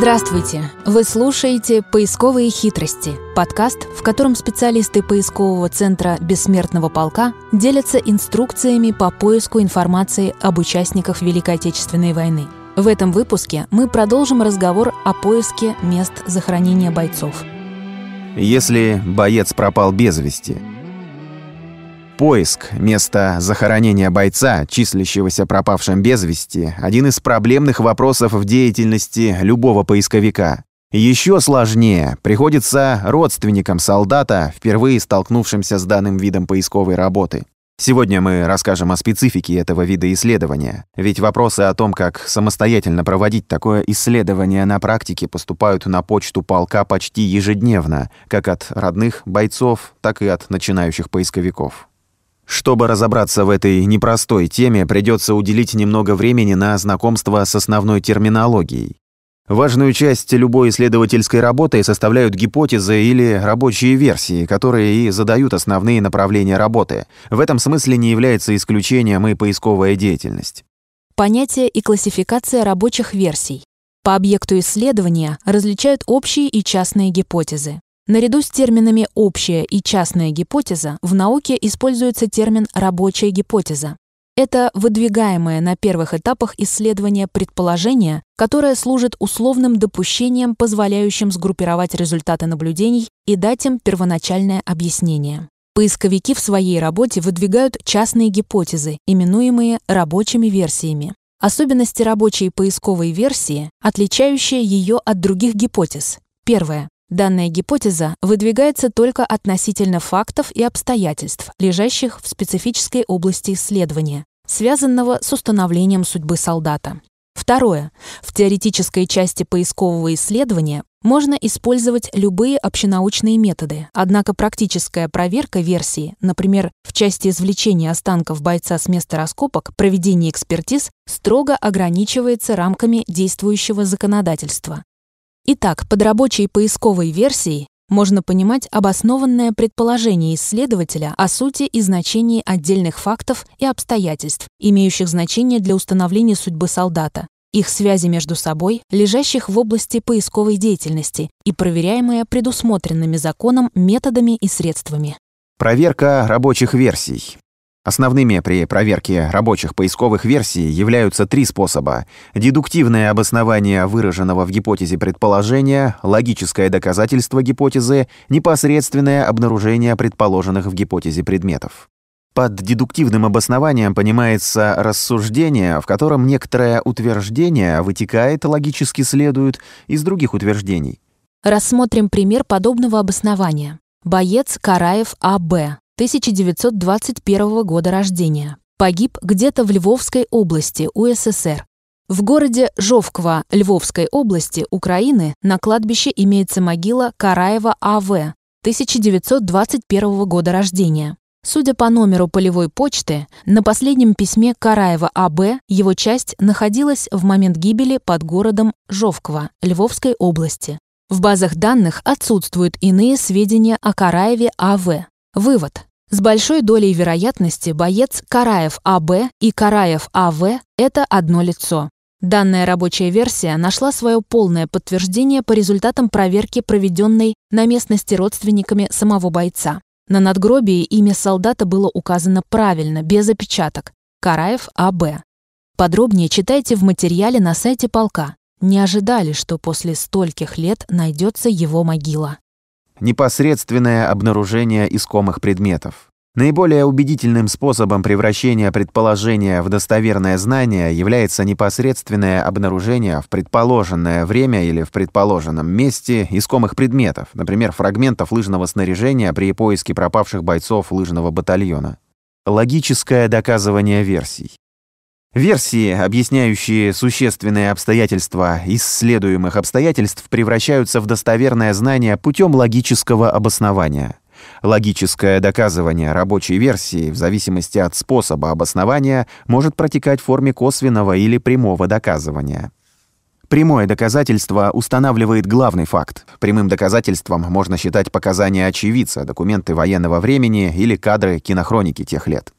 Здравствуйте! Вы слушаете «Поисковые хитрости» – подкаст, в котором специалисты поискового центра «Бессмертного полка» делятся инструкциями по поиску информации об участниках Великой Отечественной войны. В этом выпуске мы продолжим разговор о поиске мест захоронения бойцов. Если боец пропал без вести – Поиск места захоронения бойца, числящегося пропавшим без вести, один из проблемных вопросов в деятельности любого поисковика. Еще сложнее приходится родственникам солдата, впервые столкнувшимся с данным видом поисковой работы. Сегодня мы расскажем о специфике этого вида исследования, ведь вопросы о том, как самостоятельно проводить такое исследование на практике, поступают на почту полка почти ежедневно, как от родных бойцов, так и от начинающих поисковиков. Чтобы разобраться в этой непростой теме, придется уделить немного времени на знакомство с основной терминологией. Важную часть любой исследовательской работы составляют гипотезы или рабочие версии, которые и задают основные направления работы. В этом смысле не является исключением и поисковая деятельность. Понятие и классификация рабочих версий. По объекту исследования различают общие и частные гипотезы. Наряду с терминами «общая» и «частная гипотеза» в науке используется термин «рабочая гипотеза». Это выдвигаемое на первых этапах исследования предположение, которое служит условным допущением, позволяющим сгруппировать результаты наблюдений и дать им первоначальное объяснение. Поисковики в своей работе выдвигают частные гипотезы, именуемые рабочими версиями. Особенности рабочей поисковой версии, отличающие ее от других гипотез. Первое. Данная гипотеза выдвигается только относительно фактов и обстоятельств, лежащих в специфической области исследования, связанного с установлением судьбы солдата. Второе. В теоретической части поискового исследования можно использовать любые общенаучные методы, однако практическая проверка версии, например, в части извлечения останков бойца с места раскопок, проведения экспертиз, строго ограничивается рамками действующего законодательства. Итак, под рабочей поисковой версией можно понимать обоснованное предположение исследователя о сути и значении отдельных фактов и обстоятельств, имеющих значение для установления судьбы солдата, их связи между собой, лежащих в области поисковой деятельности и проверяемые предусмотренными законом методами и средствами. Проверка рабочих версий. Основными при проверке рабочих поисковых версий являются три способа. Дедуктивное обоснование выраженного в гипотезе предположения, логическое доказательство гипотезы, непосредственное обнаружение предположенных в гипотезе предметов. Под дедуктивным обоснованием понимается рассуждение, в котором некоторое утверждение вытекает, логически следует, из других утверждений. Рассмотрим пример подобного обоснования. Боец Караев А.Б. 1921 года рождения. Погиб где-то в Львовской области УССР. В городе Жовква Львовской области Украины на кладбище имеется могила Караева А.В. 1921 года рождения. Судя по номеру полевой почты, на последнем письме Караева А.Б. его часть находилась в момент гибели под городом Жовква Львовской области. В базах данных отсутствуют иные сведения о Караеве А.В. Вывод. С большой долей вероятности боец Караев А.Б. и Караев А.В. – это одно лицо. Данная рабочая версия нашла свое полное подтверждение по результатам проверки, проведенной на местности родственниками самого бойца. На надгробии имя солдата было указано правильно, без опечаток – Караев А.Б. Подробнее читайте в материале на сайте полка. Не ожидали, что после стольких лет найдется его могила непосредственное обнаружение искомых предметов. Наиболее убедительным способом превращения предположения в достоверное знание является непосредственное обнаружение в предположенное время или в предположенном месте искомых предметов, например, фрагментов лыжного снаряжения при поиске пропавших бойцов лыжного батальона. Логическое доказывание версий. Версии, объясняющие существенные обстоятельства исследуемых обстоятельств, превращаются в достоверное знание путем логического обоснования. Логическое доказывание рабочей версии в зависимости от способа обоснования может протекать в форме косвенного или прямого доказывания. Прямое доказательство устанавливает главный факт. Прямым доказательством можно считать показания очевидца, документы военного времени или кадры кинохроники тех лет.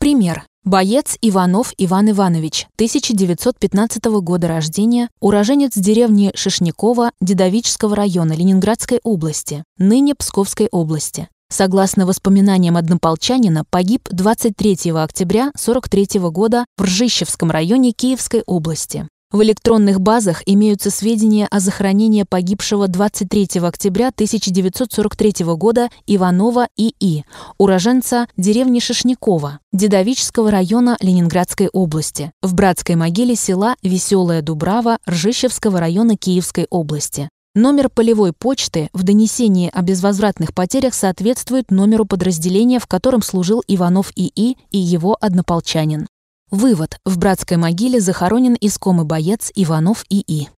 Пример. Боец Иванов Иван Иванович, 1915 года рождения, уроженец деревни Шишникова Дедовического района Ленинградской области, ныне Псковской области. Согласно воспоминаниям однополчанина, погиб 23 октября 43 года в Ржищевском районе Киевской области. В электронных базах имеются сведения о захоронении погибшего 23 октября 1943 года Иванова И.И., уроженца деревни Шишникова, Дедовического района Ленинградской области, в братской могиле села Веселая Дубрава Ржищевского района Киевской области. Номер полевой почты в донесении о безвозвратных потерях соответствует номеру подразделения, в котором служил Иванов ИИ и его однополчанин. Вывод. В братской могиле захоронен искомый боец Иванов ИИ.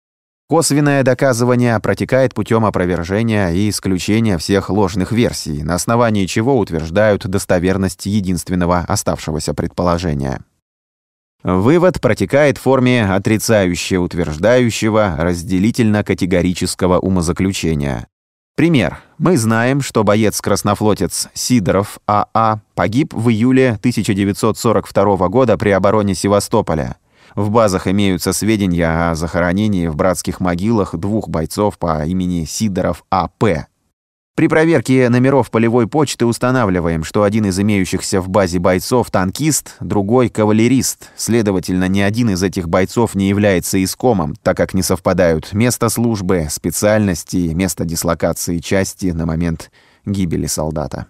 Косвенное доказывание протекает путем опровержения и исключения всех ложных версий, на основании чего утверждают достоверность единственного оставшегося предположения. Вывод протекает в форме отрицающего-утверждающего разделительно-категорического умозаключения. Пример. Мы знаем, что боец-краснофлотец Сидоров А.А. А погиб в июле 1942 года при обороне Севастополя. В базах имеются сведения о захоронении в братских могилах двух бойцов по имени Сидоров А.П. При проверке номеров полевой почты устанавливаем, что один из имеющихся в базе бойцов танкист, другой кавалерист. Следовательно, ни один из этих бойцов не является искомом, так как не совпадают место службы, специальности место дислокации части на момент гибели солдата.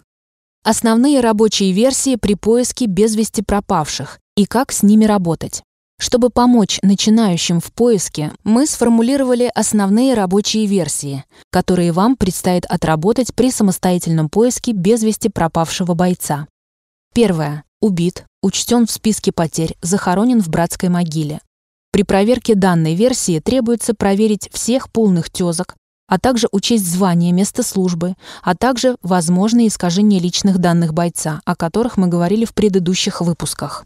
Основные рабочие версии при поиске без вести пропавших и как с ними работать. Чтобы помочь начинающим в поиске, мы сформулировали основные рабочие версии, которые вам предстоит отработать при самостоятельном поиске без вести пропавшего бойца. Первое. Убит, учтен в списке потерь, захоронен в братской могиле. При проверке данной версии требуется проверить всех полных тезок, а также учесть звание, место службы, а также возможные искажения личных данных бойца, о которых мы говорили в предыдущих выпусках.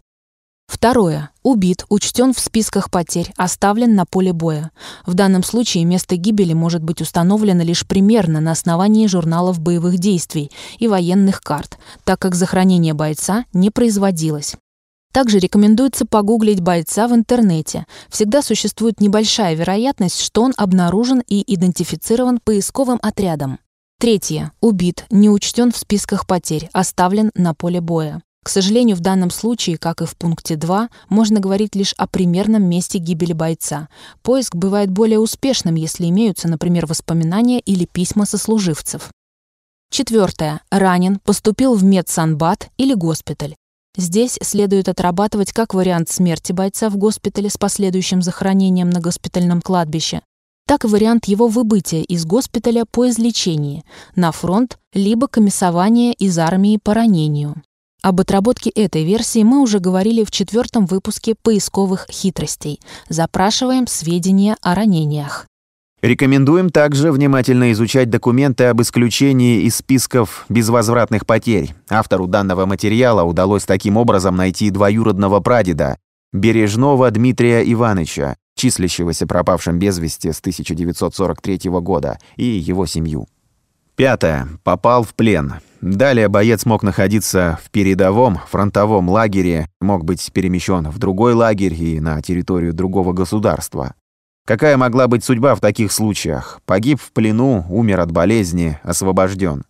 Второе. Убит, учтен в списках потерь, оставлен на поле боя. В данном случае место гибели может быть установлено лишь примерно на основании журналов боевых действий и военных карт, так как захоронение бойца не производилось. Также рекомендуется погуглить бойца в интернете. Всегда существует небольшая вероятность, что он обнаружен и идентифицирован поисковым отрядом. Третье. Убит, не учтен в списках потерь, оставлен на поле боя. К сожалению, в данном случае, как и в пункте 2, можно говорить лишь о примерном месте гибели бойца. Поиск бывает более успешным, если имеются, например, воспоминания или письма сослуживцев. Четвертое. Ранен, поступил в медсанбат или госпиталь. Здесь следует отрабатывать как вариант смерти бойца в госпитале с последующим захоронением на госпитальном кладбище, так и вариант его выбытия из госпиталя по излечении, на фронт, либо комиссование из армии по ранению. Об отработке этой версии мы уже говорили в четвертом выпуске поисковых хитростей. Запрашиваем сведения о ранениях. Рекомендуем также внимательно изучать документы об исключении из списков безвозвратных потерь. Автору данного материала удалось таким образом найти двоюродного прадеда, Бережного Дмитрия Ивановича, числящегося пропавшим без вести с 1943 года, и его семью. Пятое. Попал в плен. Далее боец мог находиться в передовом фронтовом лагере, мог быть перемещен в другой лагерь и на территорию другого государства. Какая могла быть судьба в таких случаях? Погиб в плену, умер от болезни, освобожден.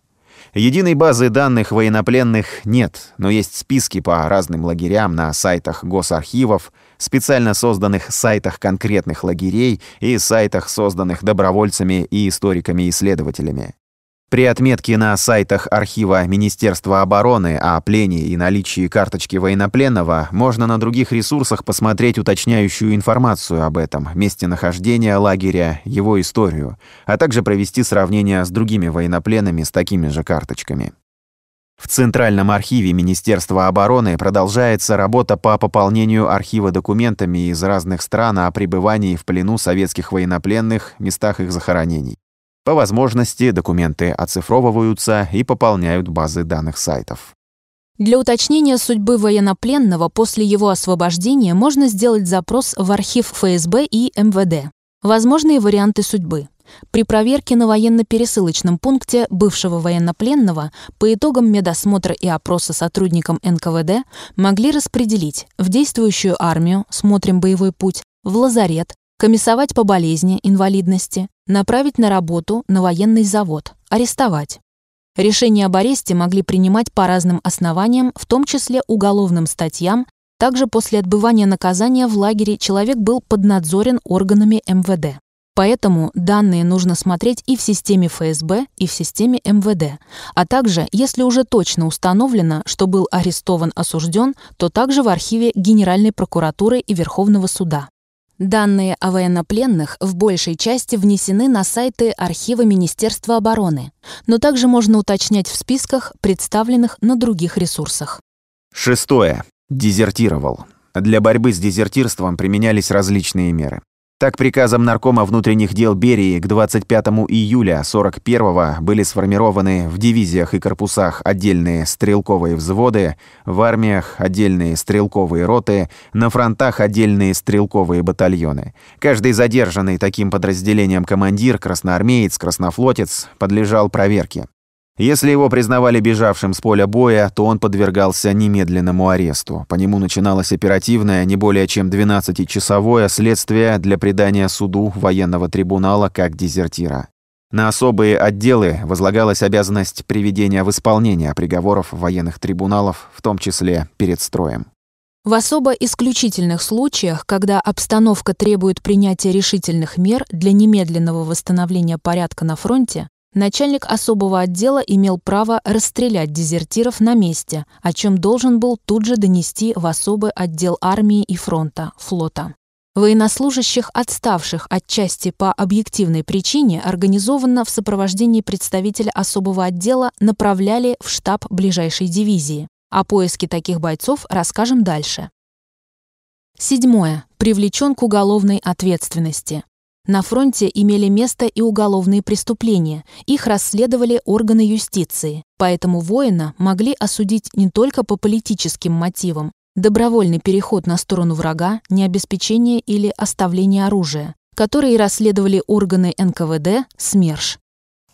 Единой базы данных военнопленных нет, но есть списки по разным лагерям на сайтах госархивов, специально созданных сайтах конкретных лагерей и сайтах, созданных добровольцами и историками-исследователями. При отметке на сайтах архива Министерства обороны о плене и наличии карточки военнопленного можно на других ресурсах посмотреть уточняющую информацию об этом, месте нахождения лагеря, его историю, а также провести сравнение с другими военнопленными с такими же карточками. В Центральном архиве Министерства обороны продолжается работа по пополнению архива документами из разных стран о пребывании в плену советских военнопленных, местах их захоронений. По возможности документы оцифровываются и пополняют базы данных сайтов. Для уточнения судьбы военнопленного после его освобождения можно сделать запрос в архив ФСБ и МВД. Возможные варианты судьбы. При проверке на военно-пересылочном пункте бывшего военнопленного по итогам медосмотра и опроса сотрудникам НКВД могли распределить в действующую армию, смотрим боевой путь, в лазарет, комиссовать по болезни, инвалидности, направить на работу на военный завод, арестовать. Решения об аресте могли принимать по разным основаниям, в том числе уголовным статьям. Также после отбывания наказания в лагере человек был поднадзорен органами МВД. Поэтому данные нужно смотреть и в системе ФСБ, и в системе МВД. А также, если уже точно установлено, что был арестован осужден, то также в архиве Генеральной прокуратуры и Верховного суда. Данные о военнопленных в большей части внесены на сайты архива Министерства обороны, но также можно уточнять в списках, представленных на других ресурсах. Шестое. Дезертировал. Для борьбы с дезертирством применялись различные меры. Так, приказом Наркома внутренних дел Берии к 25 июля 41-го были сформированы в дивизиях и корпусах отдельные стрелковые взводы, в армиях отдельные стрелковые роты, на фронтах отдельные стрелковые батальоны. Каждый задержанный таким подразделением командир, красноармеец, краснофлотец подлежал проверке. Если его признавали бежавшим с поля боя, то он подвергался немедленному аресту. По нему начиналось оперативное, не более чем 12-часовое следствие для предания суду военного трибунала как дезертира. На особые отделы возлагалась обязанность приведения в исполнение приговоров военных трибуналов, в том числе перед строем. В особо исключительных случаях, когда обстановка требует принятия решительных мер для немедленного восстановления порядка на фронте, Начальник особого отдела имел право расстрелять дезертиров на месте, о чем должен был тут же донести в особый отдел армии и фронта, флота. Военнослужащих, отставших от части по объективной причине, организованно в сопровождении представителя особого отдела направляли в штаб ближайшей дивизии. О поиске таких бойцов расскажем дальше. Седьмое. Привлечен к уголовной ответственности. На фронте имели место и уголовные преступления, их расследовали органы юстиции, поэтому воина могли осудить не только по политическим мотивам, добровольный переход на сторону врага, необеспечение или оставление оружия, которые расследовали органы НКВД, СМЕРШ.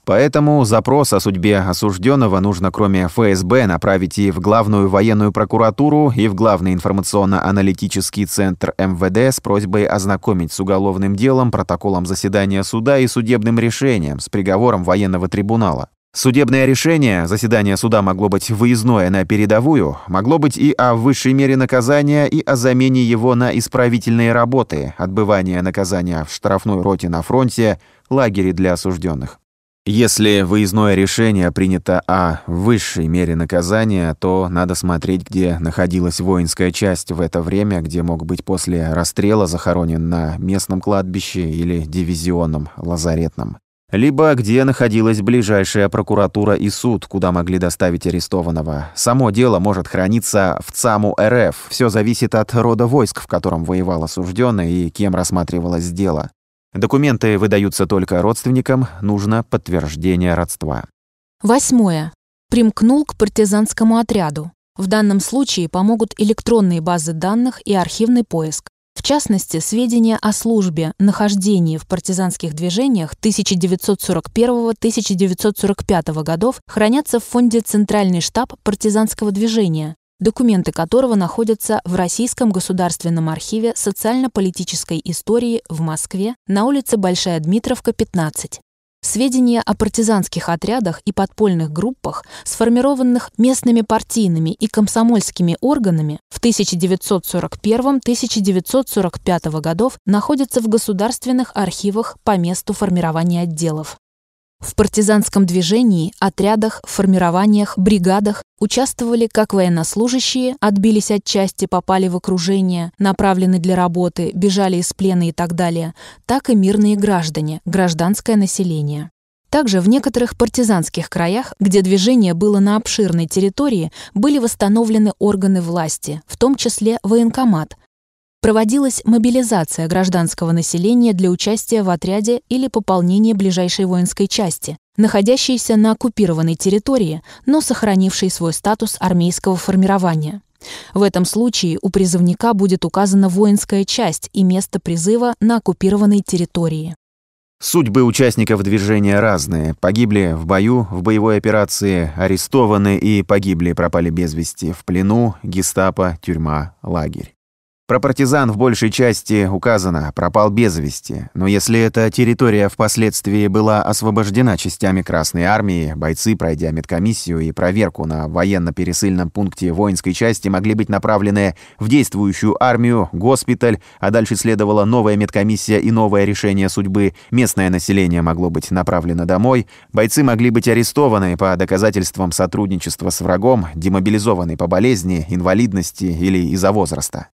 Поэтому запрос о судьбе осужденного нужно кроме ФСБ направить и в Главную военную прокуратуру, и в Главный информационно-аналитический центр МВД с просьбой ознакомить с уголовным делом, протоколом заседания суда и судебным решением с приговором военного трибунала. Судебное решение, заседание суда могло быть выездное на передовую, могло быть и о высшей мере наказания, и о замене его на исправительные работы, отбывание наказания в штрафной роте на фронте, лагере для осужденных. Если выездное решение принято о высшей мере наказания, то надо смотреть, где находилась воинская часть в это время, где мог быть после расстрела захоронен на местном кладбище или дивизионном, лазаретном. Либо где находилась ближайшая прокуратура и суд, куда могли доставить арестованного. Само дело может храниться в ЦАМу РФ. Все зависит от рода войск, в котором воевал осужденный и кем рассматривалось дело. Документы выдаются только родственникам, нужно подтверждение родства. Восьмое. Примкнул к партизанскому отряду. В данном случае помогут электронные базы данных и архивный поиск. В частности, сведения о службе, нахождении в партизанских движениях 1941-1945 годов хранятся в фонде Центральный штаб партизанского движения, документы которого находятся в Российском государственном архиве социально-политической истории в Москве на улице Большая Дмитровка, 15. Сведения о партизанских отрядах и подпольных группах, сформированных местными партийными и комсомольскими органами в 1941-1945 годов, находятся в государственных архивах по месту формирования отделов. В партизанском движении, отрядах, формированиях, бригадах участвовали как военнослужащие, отбились от части, попали в окружение, направлены для работы, бежали из плена и так далее, так и мирные граждане, гражданское население. Также в некоторых партизанских краях, где движение было на обширной территории, были восстановлены органы власти, в том числе военкомат, проводилась мобилизация гражданского населения для участия в отряде или пополнения ближайшей воинской части, находящейся на оккупированной территории, но сохранившей свой статус армейского формирования. В этом случае у призывника будет указана воинская часть и место призыва на оккупированной территории. Судьбы участников движения разные. Погибли в бою, в боевой операции, арестованы и погибли, пропали без вести, в плену, гестапо, тюрьма, лагерь. Про партизан в большей части указано «пропал без вести», но если эта территория впоследствии была освобождена частями Красной Армии, бойцы, пройдя медкомиссию и проверку на военно-пересыльном пункте воинской части, могли быть направлены в действующую армию, госпиталь, а дальше следовала новая медкомиссия и новое решение судьбы, местное население могло быть направлено домой, бойцы могли быть арестованы по доказательствам сотрудничества с врагом, демобилизованы по болезни, инвалидности или из-за возраста.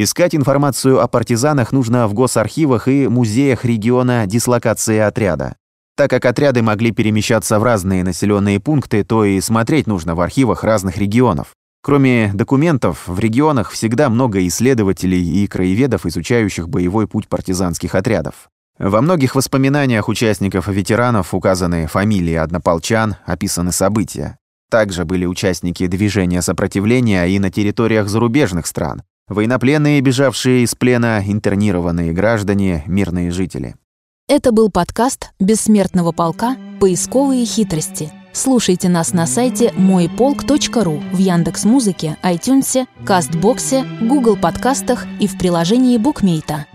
Искать информацию о партизанах нужно в госархивах и музеях региона дислокации отряда. Так как отряды могли перемещаться в разные населенные пункты, то и смотреть нужно в архивах разных регионов. Кроме документов, в регионах всегда много исследователей и краеведов, изучающих боевой путь партизанских отрядов. Во многих воспоминаниях участников и ветеранов указаны фамилии однополчан, описаны события. Также были участники движения сопротивления и на территориях зарубежных стран, Военнопленные, бежавшие из плена, интернированные граждане, мирные жители. Это был подкаст «Бессмертного полка. Поисковые хитрости». Слушайте нас на сайте мойполк.ру, в Яндекс.Музыке, iTunes, Кастбоксе, Google подкастах и в приложении Букмейта.